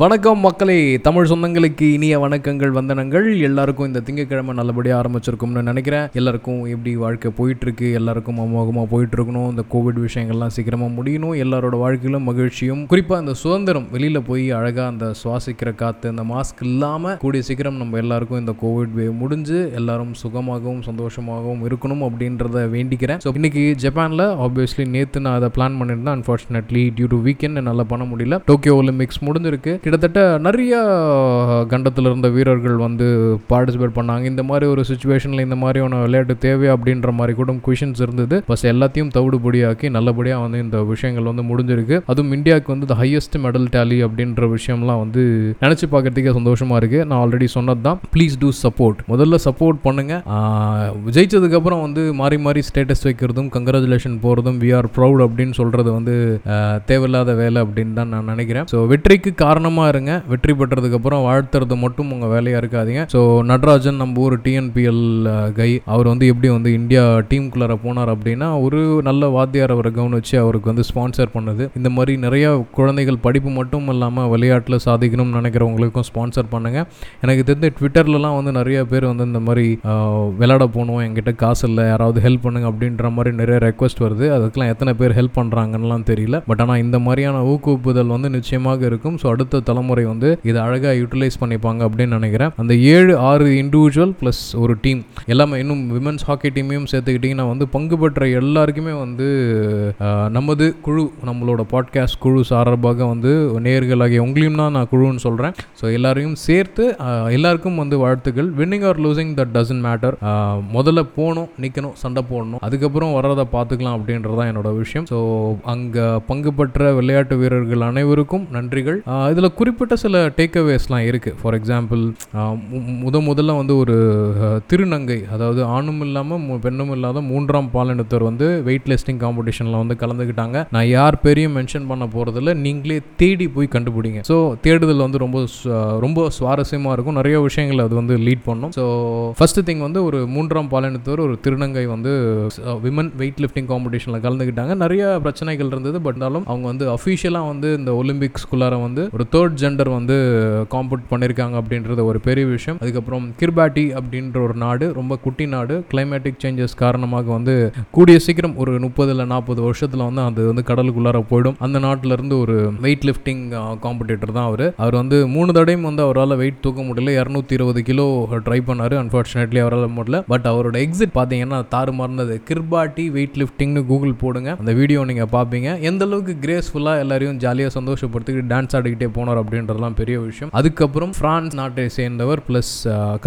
வணக்கம் மக்களே. தமிழ் சொந்தங்களுக்கு இனிய வணக்கங்கள் வந்தனங்கள். எல்லாருக்கும் இந்த திங்கக்கிழமை நல்லபடியாக ஆரம்பிச்சிருக்கும்னு நினைக்கிறேன். எல்லாருக்கும் எப்படி வாழ்க்கை போயிட்டுருக்கு எல்லாருக்கும் அமோகமாக போயிட்டுருக்கணும் இந்த கோவிட் விஷயங்கள்லாம் சீக்கிரமாக முடியணும் எல்லாரோட வாழ்க்கையிலும் மகிழ்ச்சியும். குறிப்பாக இந்த சுதந்திரம் வெளியில் போய் அழகாக அந்த சுவாசிக்கிற காற்று இந்த மாஸ்க் இல்லாமல் கூடிய சீக்கிரம் நம்ம எல்லாருக்கும் இந்த கோவிட் வே முடிஞ்சு எல்லாரும் சுகமாகவும் சந்தோஷமாகவும் இருக்கணும் அப்படின்றத வேண்டிக்கிறேன். ஸோ இன்றைக்கி ஜப்பானில் ஆப்வியஸ்லி நேற்று நான் அதை பிளான் பண்ணியிருந்தேன். அன்ஃபார்ச்சுனேட்லி டியூ டு வீக்கெண்ட் என்னால் பண்ண முடியல. டோக்கியோ ஒலிம்பிக்ஸ் முடிஞ்சிருக்கு. கிட்டத்தட்ட நிறைய கண்டத்தில் இருந்த வீரர்கள் வந்து பார்ட்டிசிபேட் பண்ணாங்க. இந்த மாதிரி ஒரு சுச்சுவேஷனில் இந்த மாதிரியான விளையாட்டு தேவை அப்படின்ற மாதிரி கூட கொஷின்ஸ் இருந்தது. பஸ் எல்லாத்தையும் தவிடுபடியாக்கி நல்லபடியாக வந்து இந்த விஷயங்கள் வந்து முடிஞ்சிருக்கு. அதுவும் இந்தியாவுக்கு வந்து ஹையஸ்ட் மெடல் டேலி அப்படின்ற விஷயம்லாம் வந்து நினச்சி பார்க்கறதுக்கே சந்தோஷமாக இருக்குது நான் ஆல்ரெடி சொன்னது தான் ப்ளீஸ் டூ சப்போர்ட் முதல்ல சப்போர்ட் பண்ணுங்கள் ஜெயிச்சதுக்கப்புறம் வந்து மாறி மாறி ஸ்டேட்டஸ் வைக்கிறதும் கங்க்ராச்சுலேஷன் போகிறதும் வி ஆர் ப்ரௌட் அப்படின்னு சொல்கிறது வந்து தேவையில்லாத வேலை அப்படின்னு தான் நான் நினைக்கிறேன். ஸோ வெற்றிக்கு காரணம் கவனமாக இருங்க. வெற்றி பெற்றதுக்கப்புறம் வாழ்த்துறது மட்டும் உங்கள் வேலையாக இருக்காதீங்க. ஸோ நடராஜன் நம்ம ஊர் டிஎன்பிஎல் கை அவர் வந்து எப்படி வந்து இந்தியா டீம்குள்ளார போனார் அப்படின்னா ஒரு நல்ல வாத்தியார் அவரை கவனிச்சு அவருக்கு வந்து ஸ்பான்சர் பண்ணுது. இந்த மாதிரி நிறைய குழந்தைகள் படிப்பு மட்டும் இல்லாமல் விளையாட்டில் சாதிக்கணும்னு நினைக்கிறவங்களுக்கும் ஸ்பான்சர் பண்ணுங்க. எனக்கு தெரிஞ்ச ட்விட்டர்லலாம் வந்து நிறைய பேர் வந்து இந்த மாதிரி விளையாட போகணும் என்கிட்ட காசு இல்லை யாராவது ஹெல்ப் பண்ணுங்க அப்படின்ற மாதிரி நிறைய ரெக்வஸ்ட் வருது. அதுக்கெல்லாம் எத்தனை பேர் ஹெல்ப் பண்ணுறாங்கன்னுலாம் தெரியல. பட் ஆனால் இந்த மாதிரியான ஊக்குவிப்புதல் வந்து நிச்சயமாக இருக்கும். ஸோ அடுத்த தலைமுறை வந்து இதை அழகாக யூட்டிலைஸ் பண்ணிப்பாங்க அப்படின்னு நினைக்கிறேன். அந்த ஏழு ஆறு இண்டிவிஜுவல் ப்ளஸ் ஒரு டீம் எல்லாமே இன்னும் விமன்ஸ் ஹாக்கி டீமையும் சேர்த்துக்கிட்டிங்கன்னா வந்து பங்கு பெற்ற எல்லாருக்குமே வந்து நமது குழு நம்மளோட பாட்காஸ்ட் குழு சார்பாக வந்து நேர்களாகிய உங்களையும் தான் நான் குழுன்னு சொல்கிறேன் ஸோ எல்லாரையும் சேர்த்து எல்லாருக்கும் வந்து வாழ்த்துக்கள். Winning or losing that doesn't matter முதல்ல போகணும் நிற்கணும் சண்டை போடணும். அதுக்கப்புறம் வர்றதை பார்த்துக்கலாம் அப்படின்றது தான் என்னோட விஷயம். ஸோ அங்கே பங்கு பெற்ற விளையாட்டு வீரர்கள் அனைவருக்கும் நன்றிகள். இதில் குறிப்பிட்ட சில டேக்அவேஸ்லாம் இருக்குது ஃபார் எக்ஸாம்பிள் முத முதல்ல வந்து ஒரு திருநங்கை அதாவது ஆணும் இல்லாமல் பெண்ணும் இல்லாத மூன்றாம் பாலினத்தர் வந்து வெயிட் லிஸ்டிங் காம்படிஷனில் வந்து கலந்துக்கிட்டாங்க நான் யார் பேரையும் மென்ஷன் பண்ண போகிறதில்ல நீங்களே தேடி போய் கண்டுபிடிங்க. ஸோ தேடுதல் வந்து ரொம்ப ரொம்ப சுவாரஸ்யமாக இருக்கும். நிறைய விஷயங்கள் அது வந்து லீட் பண்ணும். ஸோ ஃபஸ்ட்டு திங் வந்து ஒரு மூன்றாம் பாலினத்தவர் ஒரு திருநங்கை வந்து விமன் வெயிட் லிஃப்டிங் காம்படிஷனில் கலந்துக்கிட்டாங்க நிறைய பிரச்சனைகள் இருந்தது. பட் இருந்தாலும் அவங்க வந்து அஃபிஷியலாக வந்து இந்த ஒலிம்பிக்ஸ்குள்ளார வந்து ஒரு தேர்ட் ஜெண்டர் வந்து காம்பட் பண்ணியிருக்காங்க அப்படின்றது ஒரு பெரிய விஷயம். அதுக்கப்புறம் கிர்பாட்டி அப்படின்ற ஒரு நாடு ரொம்ப குட்டி நாடு. கிளைமேட்டிக் சேஞ்சஸ் காரணமாக வந்து கூடிய சீக்கிரம் ஒரு முப்பது இல்லை நாற்பது வருஷத்தில் வந்து அது வந்து கடலுக்குள்ளார போயிடும். அந்த நாட்டிலேருந்து ஒரு வெயிட் லிஃப்டிங் காம்படிட்டர் தான் அவர். அவர் வந்து மூணு தடையும் வந்து அவரால் வெயிட் தூக்க முடியல. இரநூத்தி இருபது கிலோ ட்ரை பண்ணார். அன்ஃபார்ச்சுனேட்லி அவரால் முடியல. பட் அவரோட எக்ஸிட் பார்த்தீங்கன்னா தாறுமாறினது. கிர்பாட்டி வெயிட் லிஃப்டிங்னு கூகுள் போடுங்க. அந்த வீடியோ நீங்கள் பார்ப்பீங்க. எந்த அளவுக்கு கிரேஸ்ஃபுல்லாக எல்லாரையும் ஜாலியாக சந்தோஷப்படுத்திக்கிட்டு டான்ஸ் ஆடிக்கிட்டே போனார் அப்படின்றதுலாம் பெரிய விஷயம். அதுக்கப்புறம் பிரான்ஸ் நாட்டை சேர்ந்தவர் ப்ளஸ்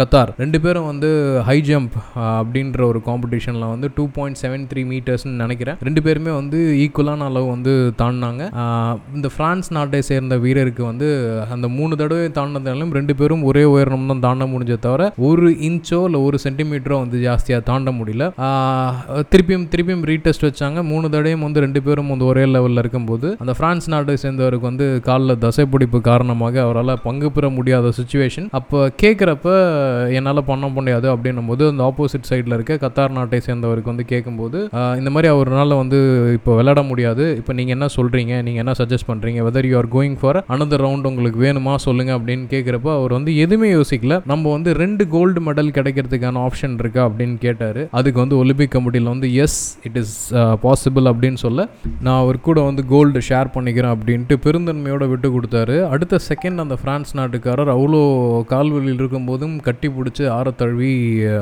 கத்தார். ரெண்டு பேரும் வந்து ஹை ஜம்ப் அப்படின்ற ஒரு காம்படிஷனில் வந்து டூ பாயிண்ட் செவன் த்ரீ மீட்டர்ஸ்னு நினைக்கிறேன். ரெண்டு பேருமே வந்து ஈக்குவலான அளவு வந்து தாண்டினாங்க. இந்த பிரான்ஸ் நாட்டை சேர்ந்த வீரருக்கு வந்து அந்த மூணு தடவை தாண்டினதாலும் ரெண்டு பேரும் ஒரே உயரம் தான் தாண்ட முடிஞ்ச தவிர ஒரு இன்ச்சோ இல்லை ஒரு சென்டிமீட்டரோ வந்து ஜாஸ்தியாக தாண்ட முடியல. திருப்பியும் திருப்பியும் ரீடெஸ்ட் வச்சாங்க. மூணு தடையும் வந்து ரெண்டு பேரும் வந்து ஒரே லெவலில் இருக்கும்போது அந்த பிரான்ஸ் நாட்டை சேர்ந்தவருக்கு வந்து காலில் தசைப்பிடிப்பு காரணமாக அவரால் பங்கு பெற முடியாத சுச்சுவேஷன் அப்போ கேட்குறப்ப என்னால் பண்ண முடியாது அப்படின்னும் போது அந்த ஆப்போசிட் சைடில் இருக்க கத்தார் நாட்டை சேர்ந்தவருக்கு வந்து கேட்கும்போது இந்த மாதிரி அவரால் வந்து இப்போ விளையாட முடியாது. இப்போ நீங்கள் என்ன சொல்கிறீங்க நீங்கள் என்ன சஜஸ்ட் பண்ணுறீங்க whether you are going for another round உங்களுக்கு வேணுமா? சொல்லுங்கள் அப்படின்னு கேட்குறப்ப அவர் வந்து எதுவுமே யோசிக்கல. நம்ம வந்து ரெண்டு கோல்டு மெடல் கிடைக்கிறதுக்கான ஆப்ஷன் இருக்கா? அப்படின்னு கேட்டார். அதுக்கு வந்து ஒலிம்பிக் கமிட்டியில் வந்து எஸ் இட் இஸ் பாசிபிள் அப்படின்னு சொல்ல நான் அவர் கூட வந்து கோல்டு ஷேர் பண்ணிக்கிறேன் அப்படின்ட்டு பெருந்தன்மையோட விட்டு கொடுத்தாரு. அடுத்த செகண்ட் அந்த ஃப்ரான்ஸ் நாட்டுக்காரர் அவ்வளோ கால்வெளியில் இருக்கும்போதும் கட்டி பிடிச்சி ஆற தழுவி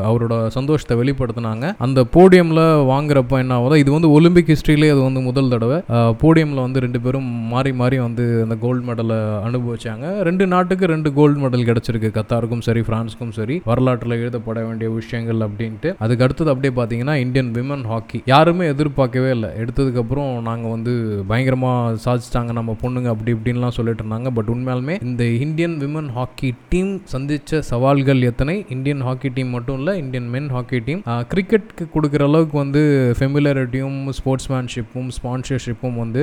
அவரோட சந்தோஷத்தை வெளிப்படுத்தினாங்க. அந்த போடியமில் வாங்குறப்ப என்ன ஆகுதோ இது வந்து ஒலிம்பிக் ஹிஸ்ட்ரியிலே அது வந்து முதல் தடவை. போடியமில் வந்து ரெண்டு பேரும் மாறி மாறி வந்து அந்த கோல்டு மெடலை அனுபவிச்சாங்க. ரெண்டு நாட்டுக்கு ரெண்டு கோல்டு மெடல் கிடச்சிருக்கு. கத்தாருக்கும் சரி ஃப்ரான்ஸுக்கும் சரி. வரலாற்றில் எழுதப்பட வேண்டிய விஷயங்கள் அப்படின்ட்டு. அதுக்கு அடுத்தது அப்படியே பார்த்தீங்கன்னா இந்தியன் விமன் ஹாக்கி யாருமே எதிர்பார்க்கவே இல்லை. எடுத்ததுக்கப்புறம் நாங்கள் வந்து பயங்கரமாக சாதிச்சிட்டாங்க. நம்ம பொண்ணுங்க அப்படி இப்படின்லாம் சொல்லிட்டு இருந்தாங்க. பட் உண்மையாலுமே இந்த இந்தியன் விமன் ஹாக்கி டீம் சந்தித்த சவால்கள் எத்தனை? இந்தியன் ஹாக்கி டீம் மட்டும் இல்லை இந்தியன் மென் ஹாக்கி டீம் கிரிக்கெட்க்கு கொடுக்குற அளவுக்கு வந்து ஃபெமிலரிட்டியும் ஸ்போர்ட்ஸ்மேன்ஷிப்பும் ஸ்பான்சர்ஷிப்பும் வந்து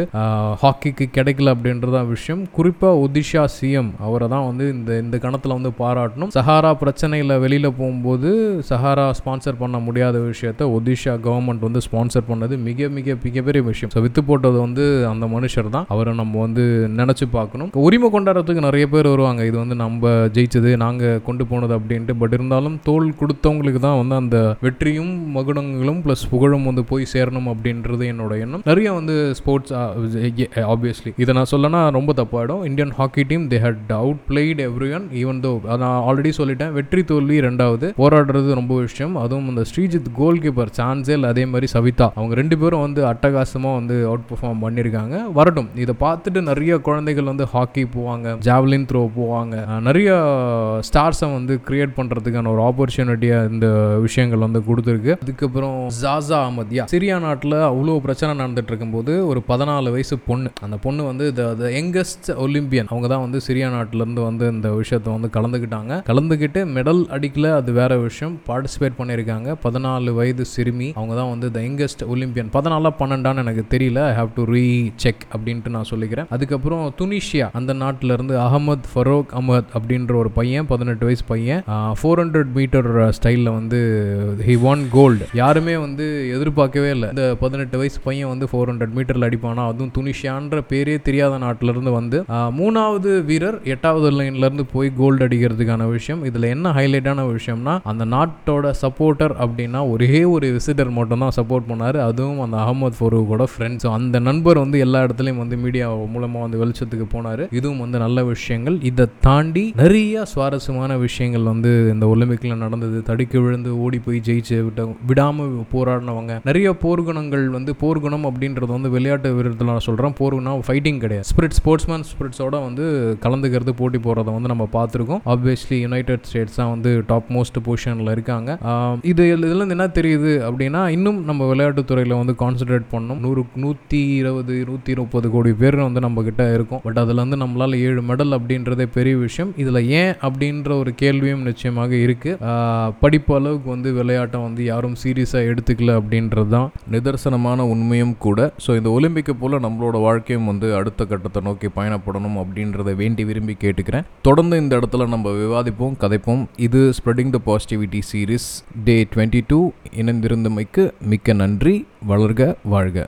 ஹாக்கிக்கு கிடைக்கல அப்படின்றதான் விஷயம். குறிப்பாக ஒதிஷா சிஎம் அவரை தான் வந்து இந்த இந்த கணத்தில் வந்து பாராட்டணும். சஹாரா பிரச்சனையில் வெளியில் போகும்போது சஹாரா ஸ்பான்சர் பண்ண முடியாத விஷயத்த ஒடிஷா கவர்மெண்ட் வந்து ஸ்பான்சர் பண்ணது மிக மிக மிகப்பெரிய விஷயம். ஸோ வித்து போட்டது வந்து அந்த மனுஷர் தான். அவரை நம்ம வந்து நினச்சி பார்க்கணும். உரிமை கொண்டாடுறதுக்கு நிறைய பேர் வருவாங்க. இது வந்து நம்ம ஜெயிச்சது நாங்கள் கொண்டு போனது அப்படின்ட்டு. பட் இருந்தாலும் தோல் கொடுத்தவங்களுக்கு தான் வந்து அந்த வெற்றியும் மகுடங்களும் ப்ளஸ் புகழும் வந்து போய் சேரணும் அப்படின்றது என்னோட எண்ணம். நிறைய வந்து ஸ்போர்ட்ஸ் ஆப்வியஸ்லி uh, இதை நான் சொல்லனா ரொம்ப தப்பாயிடும். Indian hockey team they had outplayed everyone even though நான் ஆல்ரெடி சொல்லிட்டேன். வெற்றி தோல்வி ரெண்டாவது போராடுறது ரொம்ப விஷயம். அதுவும் அந்த ஸ்ரீஜித் கோல் கீப்பர் சான்சேல் அதே மாதிரி சவிதா. அவங்க ரெண்டு பேரும் வந்து அட்டகாசமாக வந்து அவுட் பெர்ஃபார்ம் பண்ணியிருக்காங்க வரட்டும். இதை பார்த்துட்டு நிறைய குழந்தைகள் வந்து ஹாக்கி போவாங்க ஜாவ்லின் த்ரோ போவாங்க. நிறைய ஸ்டார்ஸை வந்து கிரியேட் பண்ணுறதுக்கான ஒரு ஆப்பர்ச்சுனிட்டியாக இந்த விஷயங்கள் வந்து கொடுத்துருக்கு. அதுக்கப்புறம் ஜாசா அமத்யா சிரியா நாட்டில் அவ்வளோ பிரச்சனை நடந்துட்டு இருக்கும்போது ஒரு பதினாலு வயசு பொண்ணு. அந்த பொண்ணு வந்து த யங்கஸ்ட் ஒலிம்பியன் அவங்க தான் வந்து சிரியா நாட்டிலேருந்து வந்து இந்த விஷயத்தை வந்து கலந்துக்கிட்டாங்க. கலந்துக்கிட்டு மெடல் அடிக்கல அது வேற விஷயம். பார்ட்டிசிபேட் பண்ணியிருக்காங்க. பதினாலு வயது சிறுமி. அவங்க தான் வந்து த யங்கஸ்ட் ஒலிம்பியன் பதினாலா பன்னெண்டான்னு எனக்கு தெரியல. I have to recheck அப்படின்ட்டு நான் சொல்லிக்கிறேன். அதுக்கப்புறம் துனிஷியா அந்த நாட்டில் இருந்து அகமது ஃபரோக் அஹமத் அப்படின்ற ஒரு பையன் பதினெட்டு வயசு பையன் ஃபோர் ஹண்ட்ரட் மீட்டர் ஸ்டைலில் வந்து ஹி ஒன் கோல்டு யாருமே வந்து எதிர்பார்க்கவே இல்லை. இந்த பதினெட்டு வயசு பையன் வந்து ஃபோர் ஹண்ட்ரட் மீட்டரில் அடிப்பானா? அதுவும் துனிஷியான்ற பேரே தெரியாத நாட்டிலேருந்து வந்து மூணாவது வீரர் எட்டாவது லைன்லேருந்து போய் கோல்டு அடிக்கிறதுக்கான விஷயம். இதில் என்ன ஹைலைட்டான விஷயம்னா அந்த நாட்டோட சப்போர்ட்டர் அப்படின்னா ஒரே ஒரு விசிட்டர் மட்டும் தான் சப்போர்ட் பண்ணார். அதுவும் அந்த அகமது ஃபரூக்கோட ஃப்ரெண்ட்ஸ் அந்த நண்பர் வந்து எல்லா இடத்துலையும் வந்து மீடியா மூலமாக வந்து வெளிச்சத்துக்கு போனார். இதுவும் வந்து நல்ல விஷயங்கள். இதை தாண்டி நிறைய சுவாரஸ்யமான விஷயங்கள் வந்து இந்த ஒலிம்பிக்கில் நடந்தது. தடுக்கி விழுந்து ஓடி போய் ஜெயிச்சு விட்ட விடாமல் போராடினவங்க. நிறைய போர்க்குணங்கள் வந்து போர்க்குணம் அப்படின்றது வந்து விளையாட்டு வீரத்தில் நான் சொல்கிறேன் போர்க்குணம் ஃபைட்டிங் கிடையாது. ஸ்பிரிட் ஸ்போர்ட்ஸ்மேன் ஸ்பிரிட்ஸோட வந்து கலந்துக்கிறது போட்டி போகிறத வந்து நம்ம பார்த்துருக்கோம். ஆப்வியஸ்லி யுனைடெட் ஸ்டேட்ஸ் தான் வந்து டாப் மோஸ்ட் பொசிஷனில் இருக்காங்க இது இதுலேருந்து என்ன தெரியுது அப்படின்னா இன்னும் நம்ம விளையாட்டுத்துறையில் வந்து கான்சென்ட்ரேட் பண்ணணும். நூறு நூற்றி இருபது நூற்றி முப்பது கோடி பேர் வந்து நம்ம கிட்ட இருக்கும். பட் அதில் வந்து நம்மளால் ஏழு மெடல் அப்படின்றதே பெரிய விஷயம். இதில் ஏன் அப்படின்ற ஒரு கேள்வியும் நிச்சயமாக இருக்குது படிப்பு அளவுக்கு வந்து விளையாட்டை வந்து யாரும் சீரியஸாக எடுத்துக்கல அப்படின்றது தான் நிதர்சனமான உண்மையும் கூட. ஸோ இந்த ஒலிம்பிக்கை போல் நம்மளோட வாழ்க்கையும் வந்து அடுத்த கட்டத்தை நோக்கி பயணப்படணும் அப்படின்றத வேண்டி விரும்பி கேட்டுக்கிறேன். தொடர்ந்து இந்த இடத்துல நம்ம விவாதிப்போம் கதைப்போம். இது spreading the positivity series day twenty two இணைந்திருந்தமைக்கு மிக்க நன்றி. வளர்க வாழ்க.